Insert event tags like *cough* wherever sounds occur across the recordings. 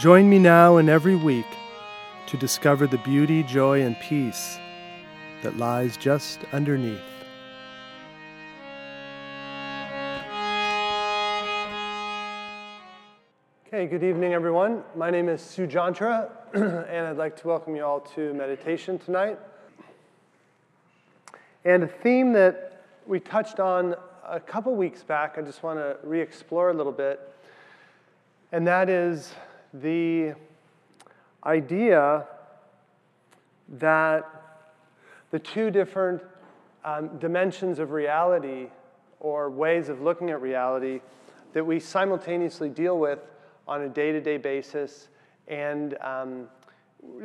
Join me now and every week to discover the beauty, joy, and peace that lies just underneath. Okay, good evening, everyone. My name is Sue Sujantra, *clears throat* and I'd like to welcome you all to meditation tonight. And a theme that we touched on a couple weeks back, I just want to re explore a little bit, and that is the idea that the two different um, dimensions of reality or ways of looking at reality that we simultaneously deal with on a day to day basis and um,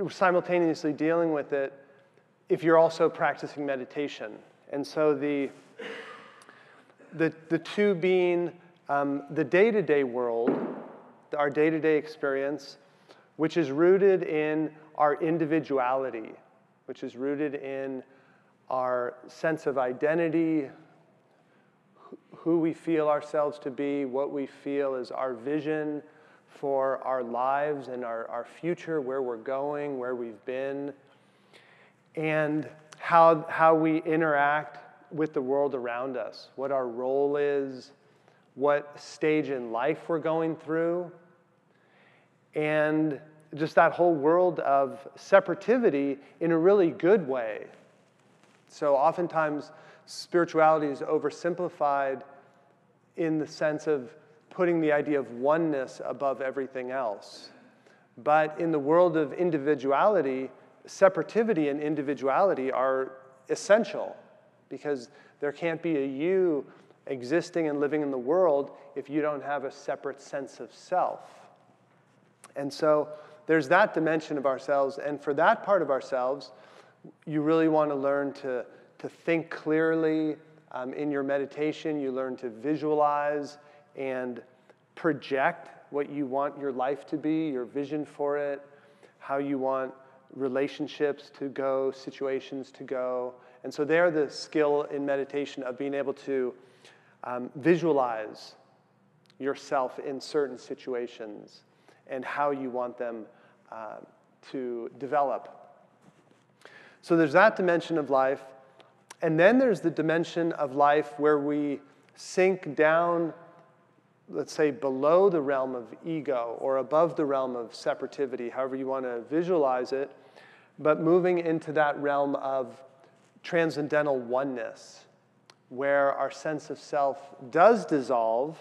simultaneously dealing with it if you're also practicing meditation. And so the, the, the two being um, the day to day world, our day to day experience, which is rooted in our individuality, which is rooted in our sense of identity, who we feel ourselves to be, what we feel is our vision for our lives and our, our future, where we're going, where we've been, and how, how we interact with the world around us, what our role is, what stage in life we're going through, and just that whole world of separativity in a really good way. So, oftentimes, spirituality is oversimplified in the sense of putting the idea of oneness above everything else. But in the world of individuality, separativity and individuality are essential because there can't be a you existing and living in the world if you don't have a separate sense of self. And so there's that dimension of ourselves. And for that part of ourselves, you really want to learn to, to think clearly. Um, in your meditation, you learn to visualize and project what you want your life to be, your vision for it, how you want relationships to go, situations to go. And so, they're the skill in meditation of being able to um, visualize yourself in certain situations and how you want them uh, to develop. So, there's that dimension of life. And then there's the dimension of life where we sink down let's say, below the realm of ego or above the realm of separativity, however you want to visualize it, but moving into that realm of transcendental oneness, where our sense of self does dissolve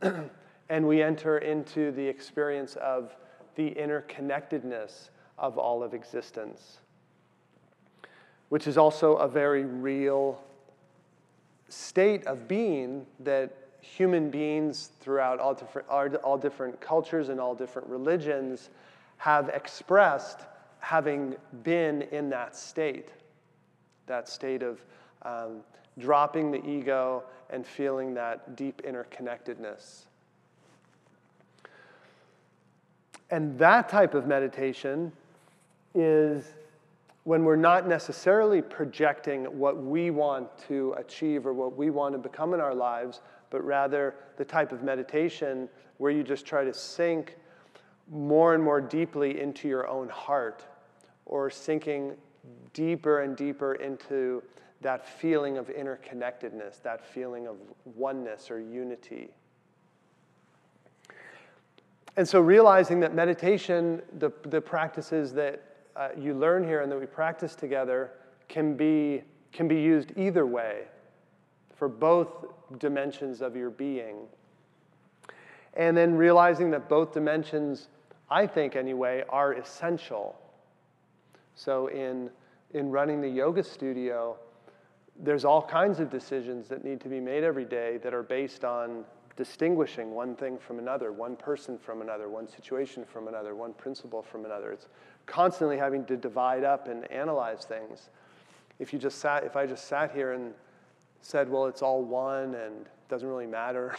*clears throat* and we enter into the experience of the interconnectedness of all of existence, which is also a very real state of being that human beings throughout all different, all different cultures and all different religions have expressed having been in that state, that state of um, dropping the ego and feeling that deep interconnectedness. And that type of meditation is when we're not necessarily projecting what we want to achieve or what we want to become in our lives, but rather the type of meditation where you just try to sink more and more deeply into your own heart or sinking deeper and deeper into that feeling of interconnectedness, that feeling of oneness or unity. And so, realizing that meditation, the, the practices that uh, you learn here and that we practice together, can be, can be used either way for both dimensions of your being. And then realizing that both dimensions, I think anyway, are essential. So in, in running the yoga studio, there's all kinds of decisions that need to be made every day that are based on distinguishing one thing from another, one person from another, one situation from another, one principle from another. It's constantly having to divide up and analyze things. If you just sat, if I just sat here and said, well, it's all one and doesn't really matter,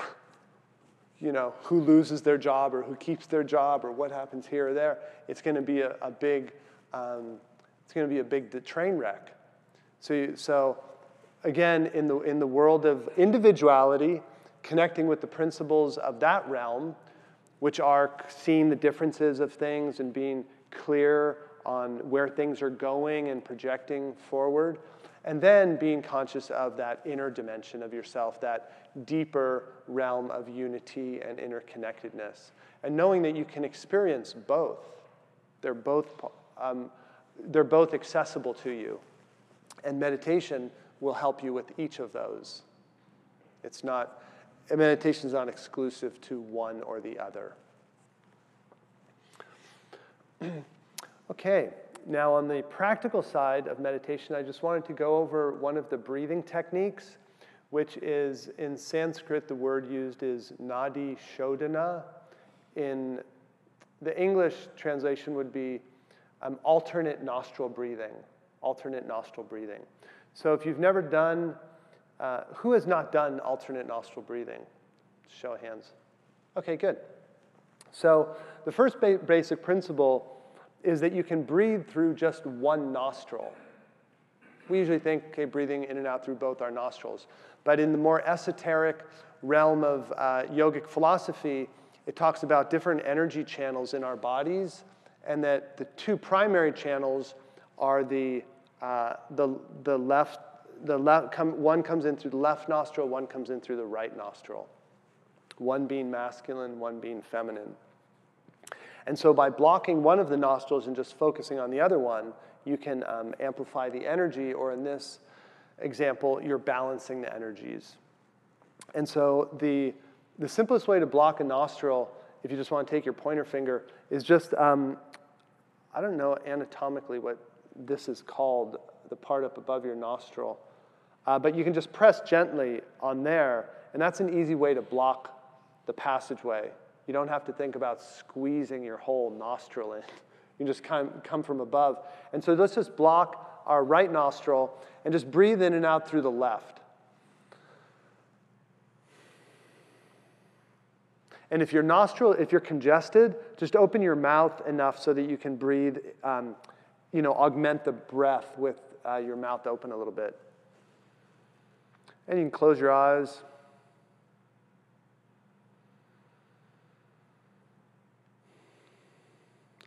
*laughs* you know, who loses their job or who keeps their job or what happens here or there, it's going to be a, a big, um, it's going to be a big train wreck. So, you, so again, in the, in the world of individuality, connecting with the principles of that realm, which are seeing the differences of things and being clear on where things are going and projecting forward, and then being conscious of that inner dimension of yourself, that deeper realm of unity and interconnectedness, and knowing that you can experience both. They're both, um, they're both accessible to you. And meditation will help you with each of those. It's not, meditation is not exclusive to one or the other. *clears throat* okay, now on the practical side of meditation, I just wanted to go over one of the breathing techniques, which is in Sanskrit, the word used is nadi shodhana. In the English translation would be um, alternate nostril breathing. Alternate nostril breathing. So if you've never done, uh, who has not done alternate nostril breathing? Show of hands. Okay, good. So the first ba- basic principle is that you can breathe through just one nostril. We usually think, okay, breathing in and out through both our nostrils. But in the more esoteric realm of uh, yogic philosophy, it talks about different energy channels in our bodies, and that the two primary channels are the uh, the, the left, the left come, one comes in through the left nostril, one comes in through the right nostril. One being masculine, one being feminine. And so by blocking one of the nostrils and just focusing on the other one, you can um, amplify the energy, or in this example, you're balancing the energies. And so the, the simplest way to block a nostril, if you just want to take your pointer finger, is just, um, I don't know anatomically what this is called the part up above your nostril. Uh, but you can just press gently on there, and that's an easy way to block the passageway. You don't have to think about squeezing your whole nostril in. You can just come, come from above. And so let's just block our right nostril and just breathe in and out through the left. And if your nostril, if you're congested, just open your mouth enough so that you can breathe. Um, you know, augment the breath with uh, your mouth open a little bit. And you can close your eyes.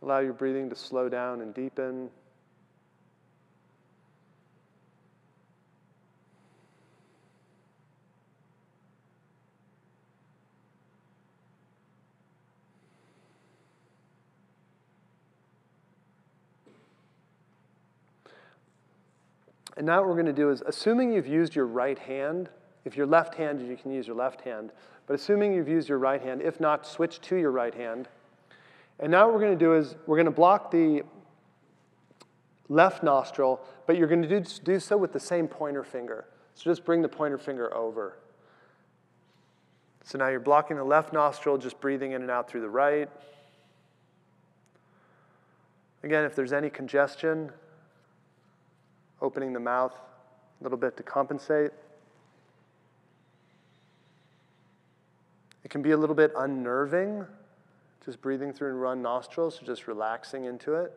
Allow your breathing to slow down and deepen. And now what we're going to do is, assuming you've used your right hand, if you're left handed, you can use your left hand. But assuming you've used your right hand, if not, switch to your right hand. And now what we're going to do is, we're going to block the left nostril, but you're going to do, do so with the same pointer finger. So just bring the pointer finger over. So now you're blocking the left nostril, just breathing in and out through the right. Again, if there's any congestion, opening the mouth a little bit to compensate. It can be a little bit unnerving, just breathing through and run nostrils, so just relaxing into it.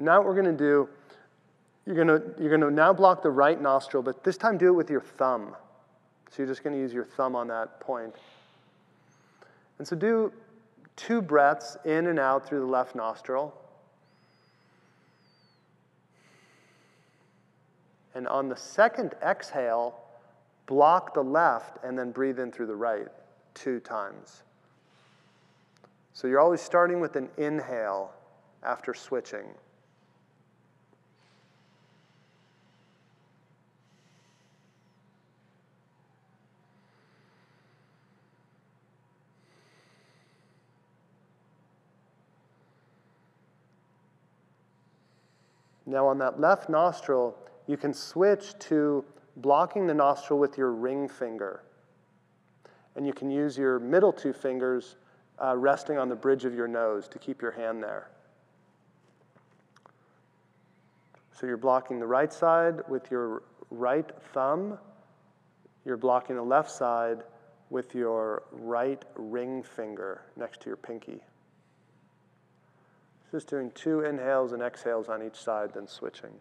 And now what we're going to do, you're going to, you're going to now block the right nostril, but this time do it with your thumb. So you're just going to use your thumb on that point. And so do two breaths in and out through the left nostril. And on the second exhale, block the left and then breathe in through the right two times. So you're always starting with an inhale after switching. Now, on that left nostril, you can switch to blocking the nostril with your ring finger. And you can use your middle two fingers uh, resting on the bridge of your nose to keep your hand there. So you're blocking the right side with your right thumb. You're blocking the left side with your right ring finger next to your pinky. Just doing two inhales and exhales on each side, then switching.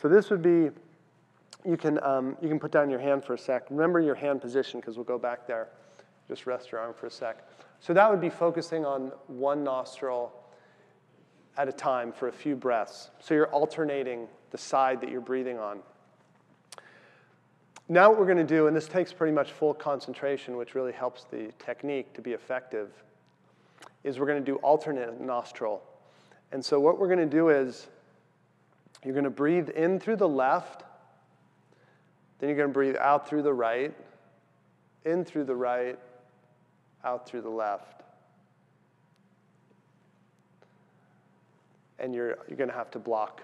So this would be, you can, um, you can put down your hand for a sec. Remember your hand position because we'll go back there. Just rest your arm for a sec. So that would be focusing on one nostril at a time for a few breaths. So you're alternating the side that you're breathing on. Now what we're going to do, and this takes pretty much full concentration, which really helps the technique to be effective, is we're going to do alternate nostril. And so what we're going to do is you're going to breathe in through the left, then you're going to breathe out through the right, in through the right, out through the left. And you're, you're going to have to block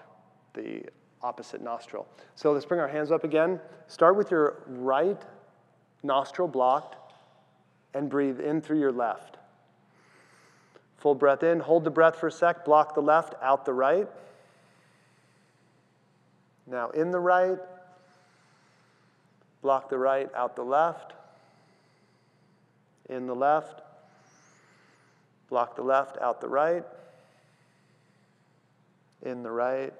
the opposite nostril. So let's bring our hands up again. Start with your right nostril blocked and breathe in through your left. Full breath in, hold the breath for a sec, block the left, out the right. Now in the right, block the right, out the left. In the left, block the left, out the right. In the right,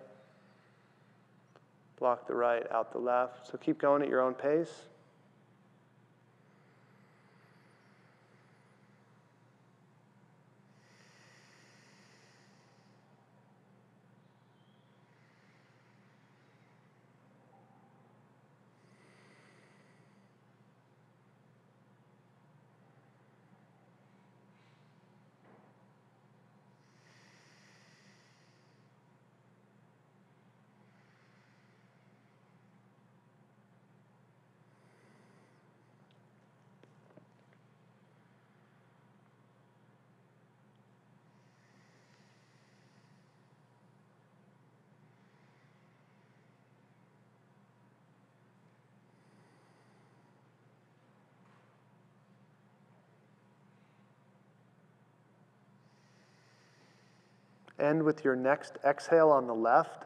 block the right, out the left. So keep going at your own pace. End with your next exhale on the left.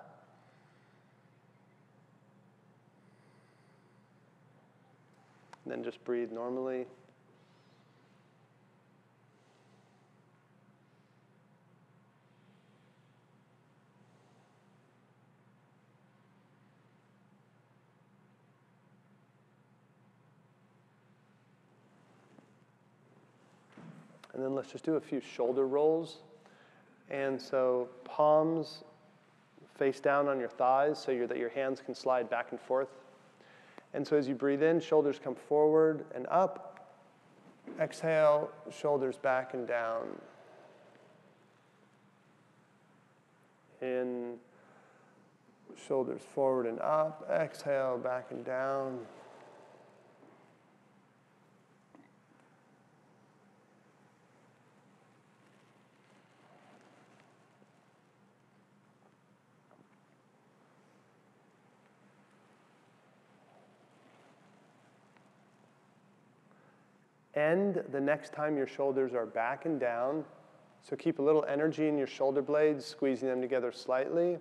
And then just breathe normally. And then let's just do a few shoulder rolls. And so palms face down on your thighs so that your hands can slide back and forth. And so as you breathe in, shoulders come forward and up. Exhale, shoulders back and down. In, shoulders forward and up. Exhale, back and down. End the next time your shoulders are back and down. So keep a little energy in your shoulder blades, squeezing them together slightly.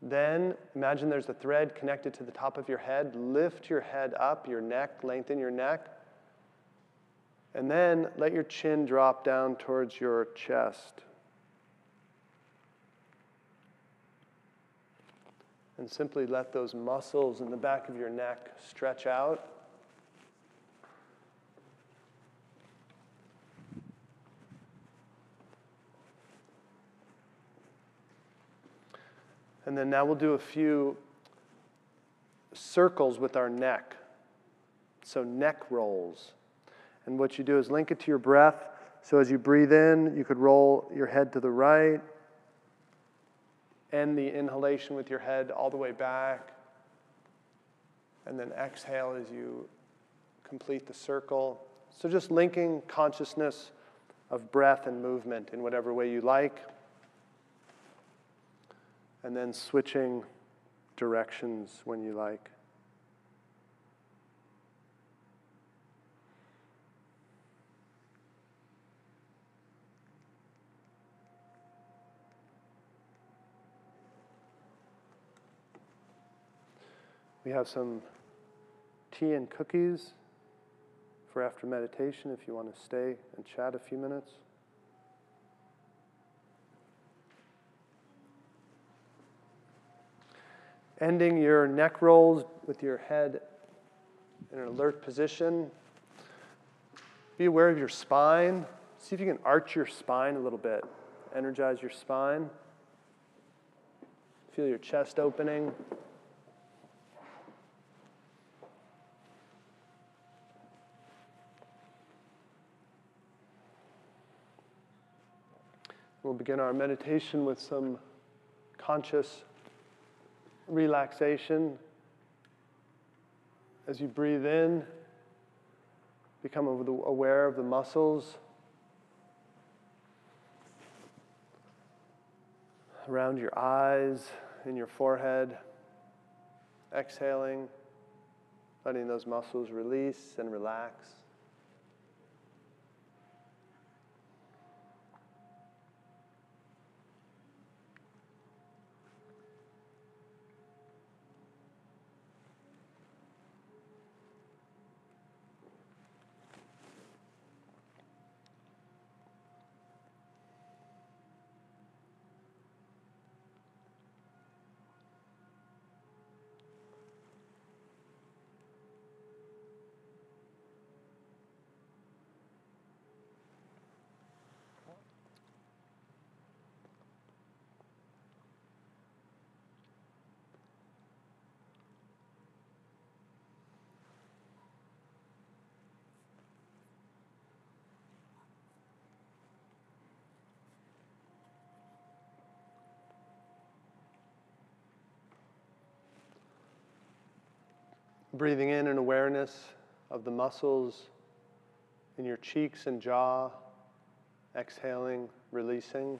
Then imagine there's a thread connected to the top of your head. Lift your head up, your neck, lengthen your neck. And then let your chin drop down towards your chest. And simply let those muscles in the back of your neck stretch out. And then now we'll do a few circles with our neck. So, neck rolls. And what you do is link it to your breath. So, as you breathe in, you could roll your head to the right. end the inhalation with your head all the way back. And then exhale as you complete the circle. So just linking consciousness of breath and movement in whatever way you like. And then switching directions when you like. We have some tea and cookies for after meditation if you want to stay and chat a few minutes. Ending your neck rolls with your head in an alert position. Be aware of your spine. See if you can arch your spine a little bit. Energize your spine. Feel your chest opening. We'll begin our meditation with some conscious relaxation. As you breathe in, become aware of the muscles around your eyes, in your forehead. Exhaling, letting those muscles release and relax. Breathing in an awareness of the muscles in your cheeks and jaw, exhaling, releasing.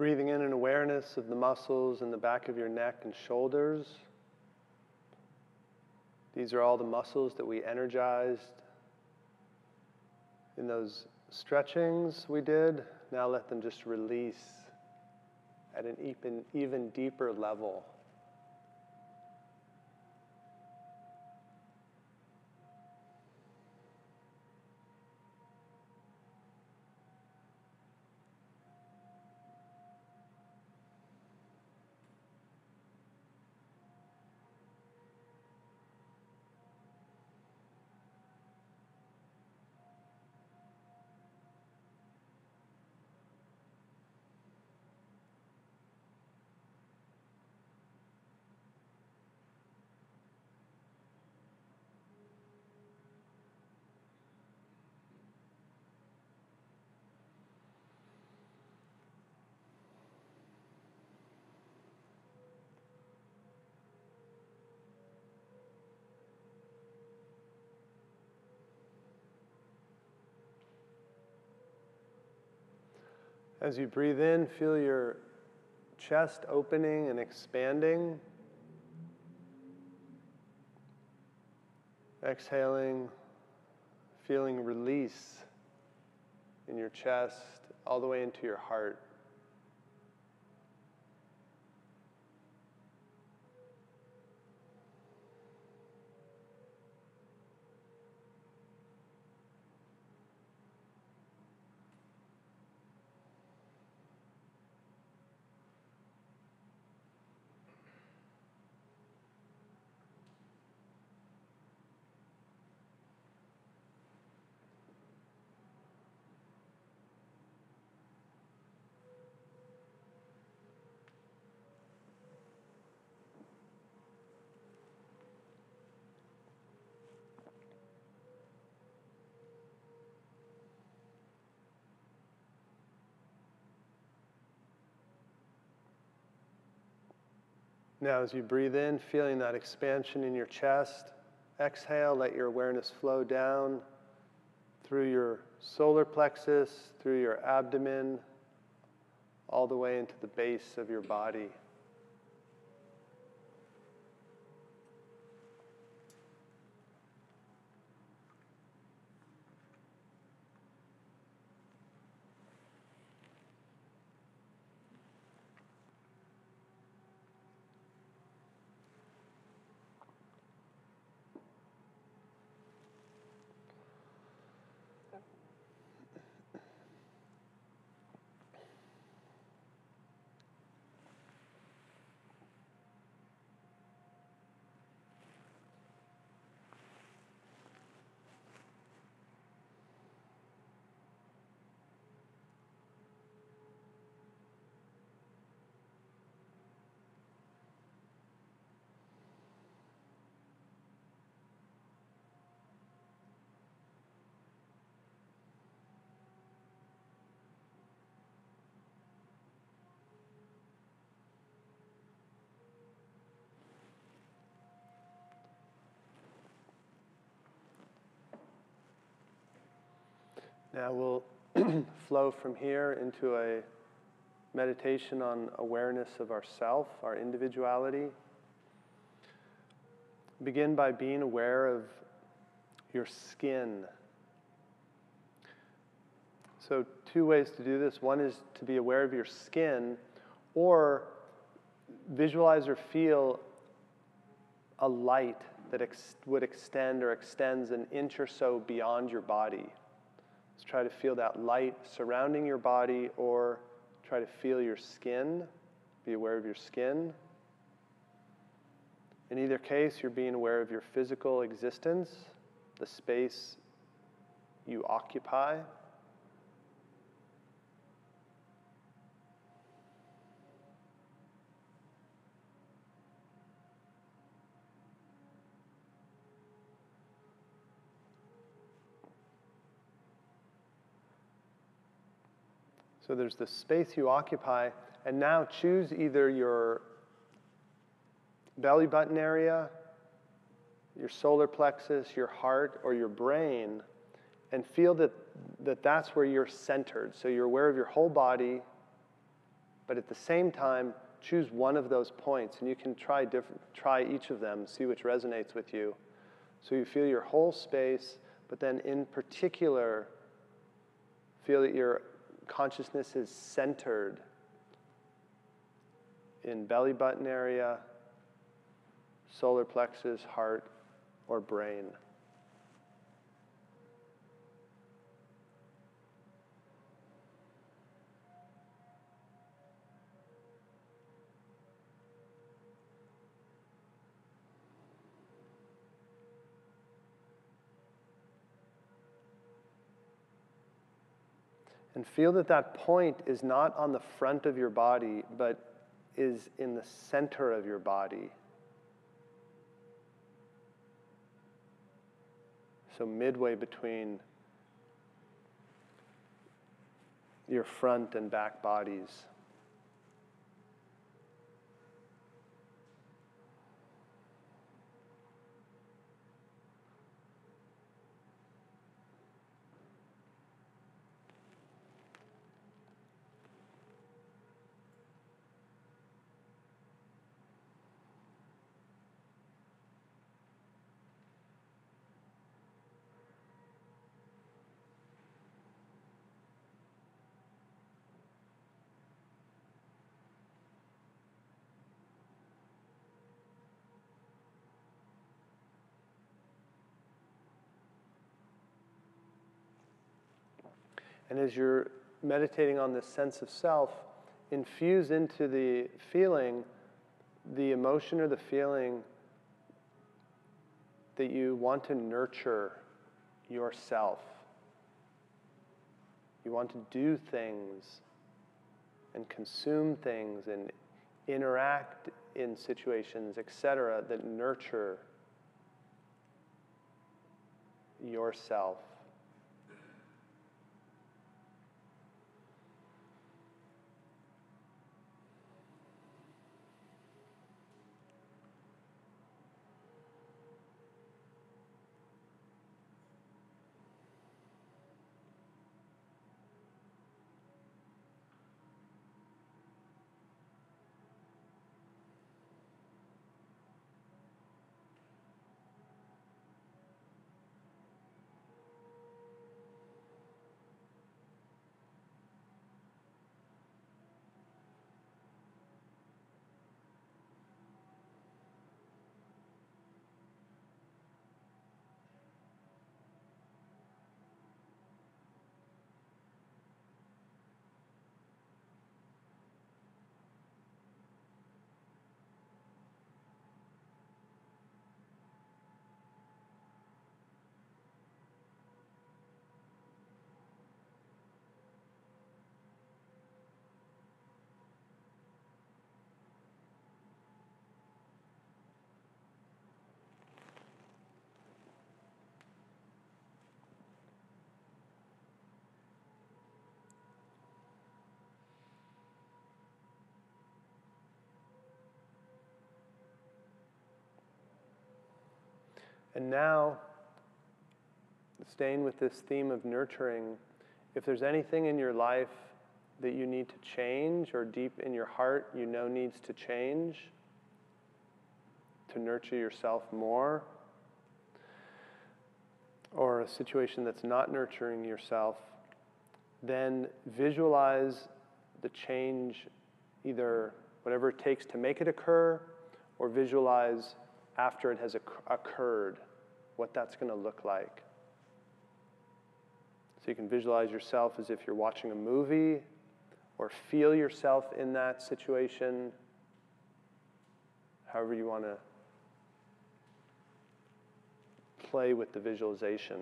Breathing in an awareness of the muscles in the back of your neck and shoulders. These are all the muscles that we energized in those stretchings we did. Now let them just release at an even, even deeper level. As you breathe in, feel your chest opening and expanding. Exhaling, feeling release in your chest all the way into your heart. Now, as you breathe in, feeling that expansion in your chest, exhale, let your awareness flow down through your solar plexus, through your abdomen, all the way into the base of your body. Now we'll *clears throat* flow from here into a meditation on awareness of ourself, our individuality. Begin by being aware of your skin. So, two ways to do this. One is to be aware of your skin, or visualize or feel a light that ex- would extend or extends an inch or so beyond your body. Try to feel that light surrounding your body or try to feel your skin. Be aware of your skin. In either case, you're being aware of your physical existence, the space you occupy. So there's the space you occupy, and now choose either your belly button area, your solar plexus, your heart, or your brain, and feel that, that that's where you're centered. So you're aware of your whole body, but at the same time, choose one of those points, and you can try, different, try each of them, see which resonates with you. So you feel your whole space, but then in particular, feel that you're consciousness is centered in belly button area, solar plexus, heart, or brain. And feel that that point is not on the front of your body, but is in the center of your body. So, midway between your front and back bodies. And as you're meditating on this sense of self, infuse into the feeling the emotion or the feeling that you want to nurture yourself. You want to do things and consume things and interact in situations, etc., that nurture yourself. And now, staying with this theme of nurturing, if there's anything in your life that you need to change or deep in your heart you know needs to change to nurture yourself more, or a situation that's not nurturing yourself, then visualize the change, either whatever it takes to make it occur, or visualize after it has occurred, what that's going to look like. So you can visualize yourself as if you're watching a movie or feel yourself in that situation, however you want to play with the visualization.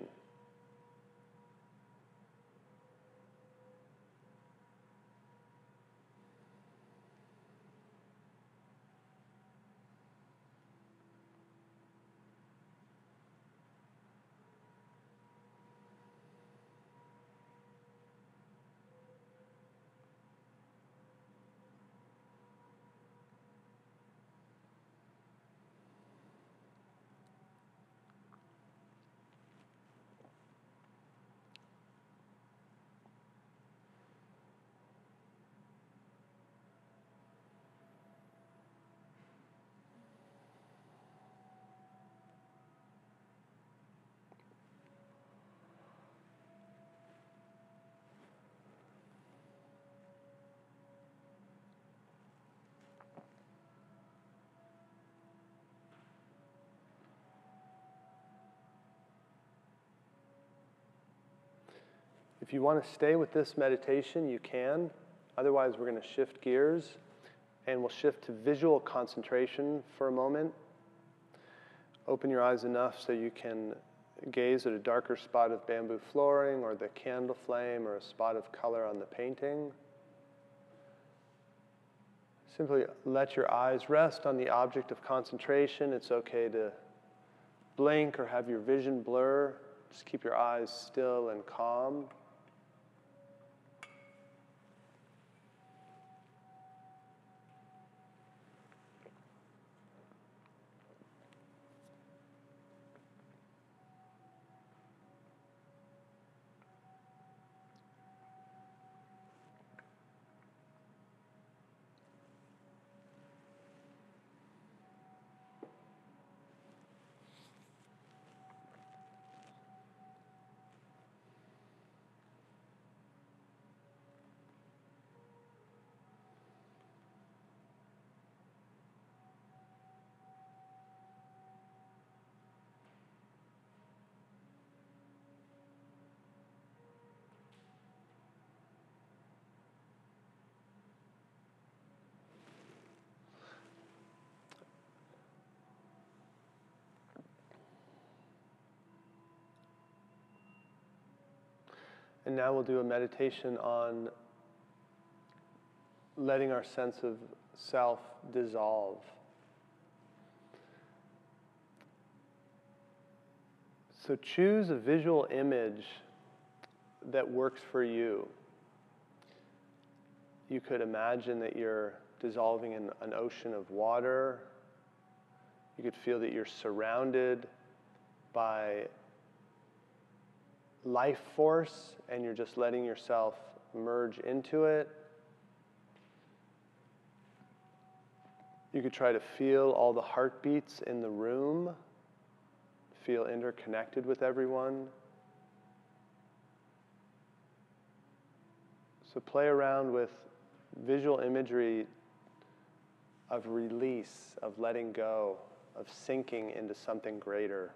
If you want to stay with this meditation, you can. Otherwise, we're going to shift gears and we'll shift to visual concentration for a moment. Open your eyes enough so you can gaze at a darker spot of bamboo flooring or the candle flame or a spot of color on the painting. Simply let your eyes rest on the object of concentration. It's okay to blink or have your vision blur. Just keep your eyes still and calm. And now we'll do a meditation on letting our sense of self dissolve. So choose a visual image that works for you. You could imagine that you're dissolving in an ocean of water. You could feel that you're surrounded by life force and you're just letting yourself merge into it. You could try to feel all the heartbeats in the room, feel interconnected with everyone. So play around with visual imagery of release, of letting go, of sinking into something greater.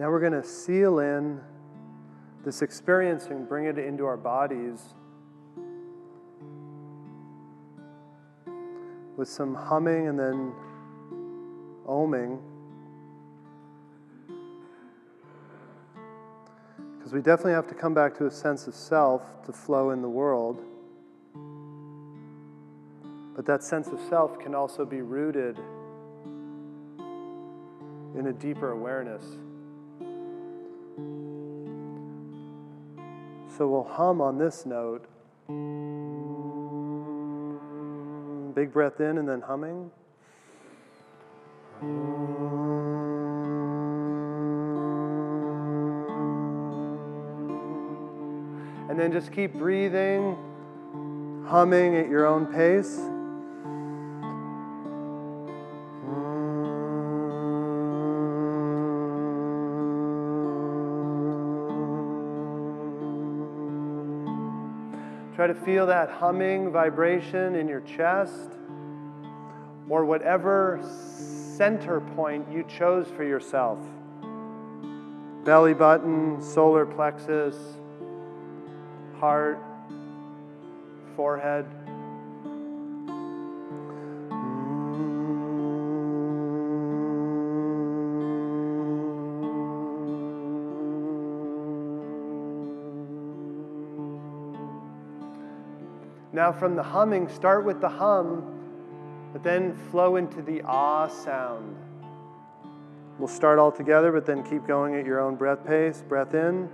Now we're going to seal in this experience and bring it into our bodies with some humming and then oming. Because we definitely have to come back to a sense of self to flow in the world. But that sense of self can also be rooted in a deeper awareness. So we'll hum on this note. Big breath in and then humming. And then just keep breathing, humming at your own pace. To feel that humming vibration in your chest or whatever center point you chose for yourself belly button, solar plexus, heart, forehead. Now, from the humming, start with the hum, but then flow into the ah sound. We'll start all together, but then keep going at your own breath pace. Breath in.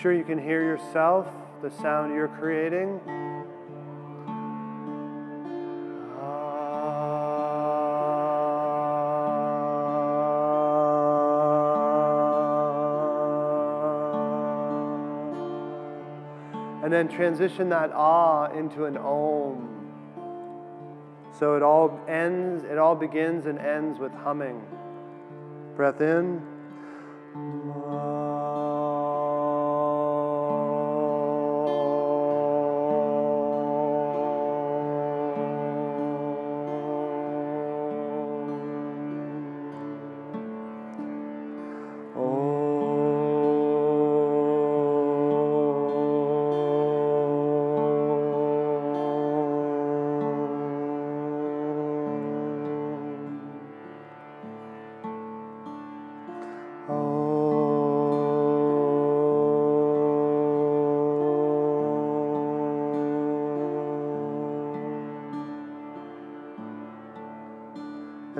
Sure you can hear yourself, the sound you're creating. And then transition that ah into an om. So it all ends, it all begins and ends with humming. Breath in.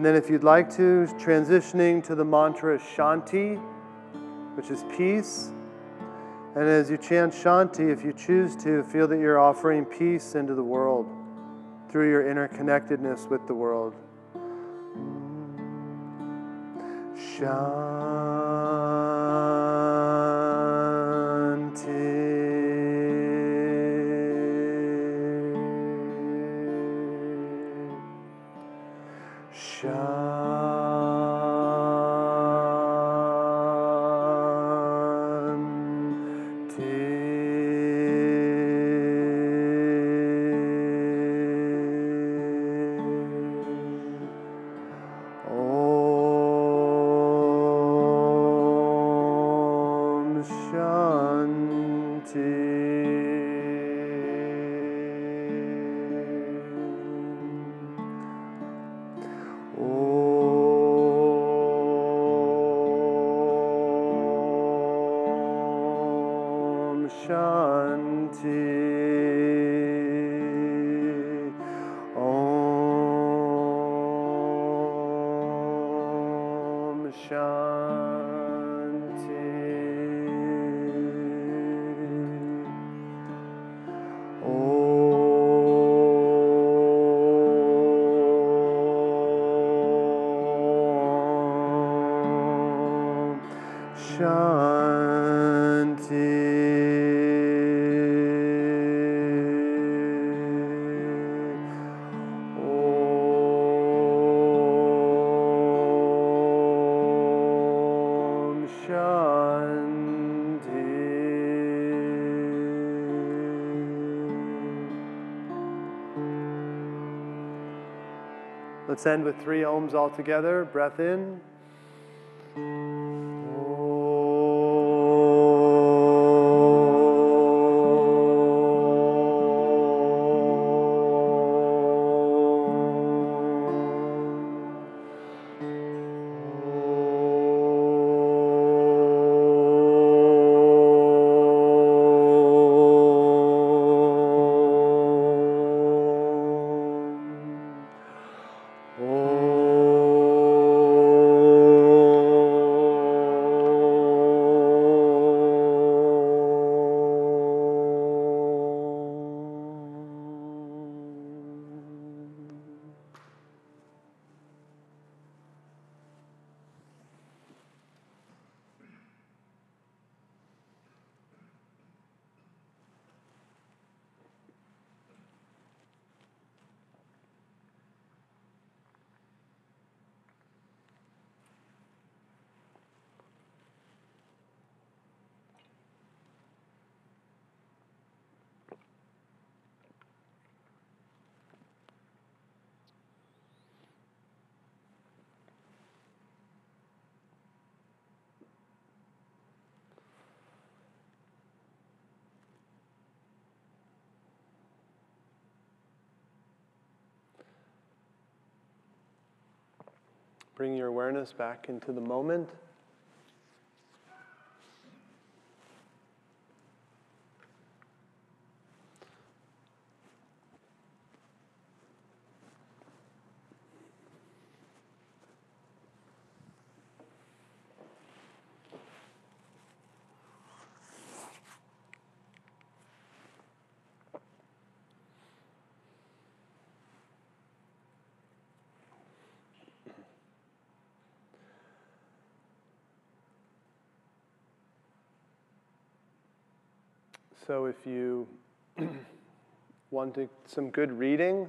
Then, if you'd like to, transitioning to the mantra Shanti, which is peace. And as you chant Shanti, if you choose to, feel that you're offering peace into the world through your interconnectedness with the world. Shanti. Let's end with three oms all together. Breath in. Bring your awareness back into the moment. So if you *clears throat* want some good reading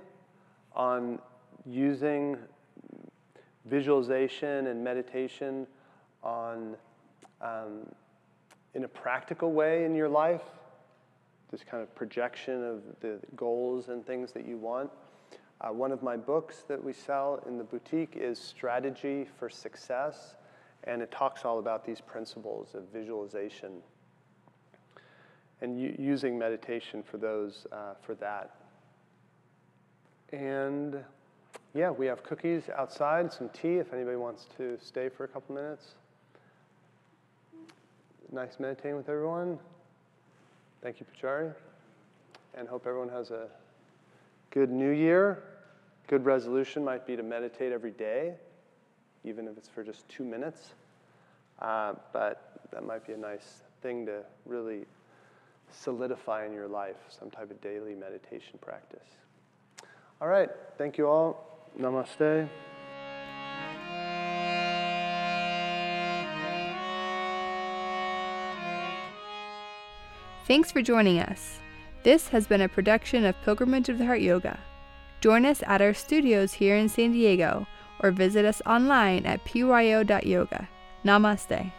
on using visualization and meditation on um, in a practical way in your life, this kind of projection of the goals and things that you want. Uh, one of my books that we sell in the boutique is Strategy for Success, and it talks all about these principles of visualization and u- using meditation for those uh, for that. And yeah, we have cookies outside, some tea if anybody wants to stay for a couple minutes. Nice meditating with everyone. Thank you, Pachari. And hope everyone has a good new year. Good resolution might be to meditate every day, even if it's for just two minutes. Uh, but that might be a nice thing to really solidify in your life, some type of daily meditation practice. All right, thank you all. Namaste. Thanks for joining us. This has been a production of Pilgrimage of the Heart Yoga. Join us at our studios here in San Diego or visit us online at pyo.yoga. Namaste.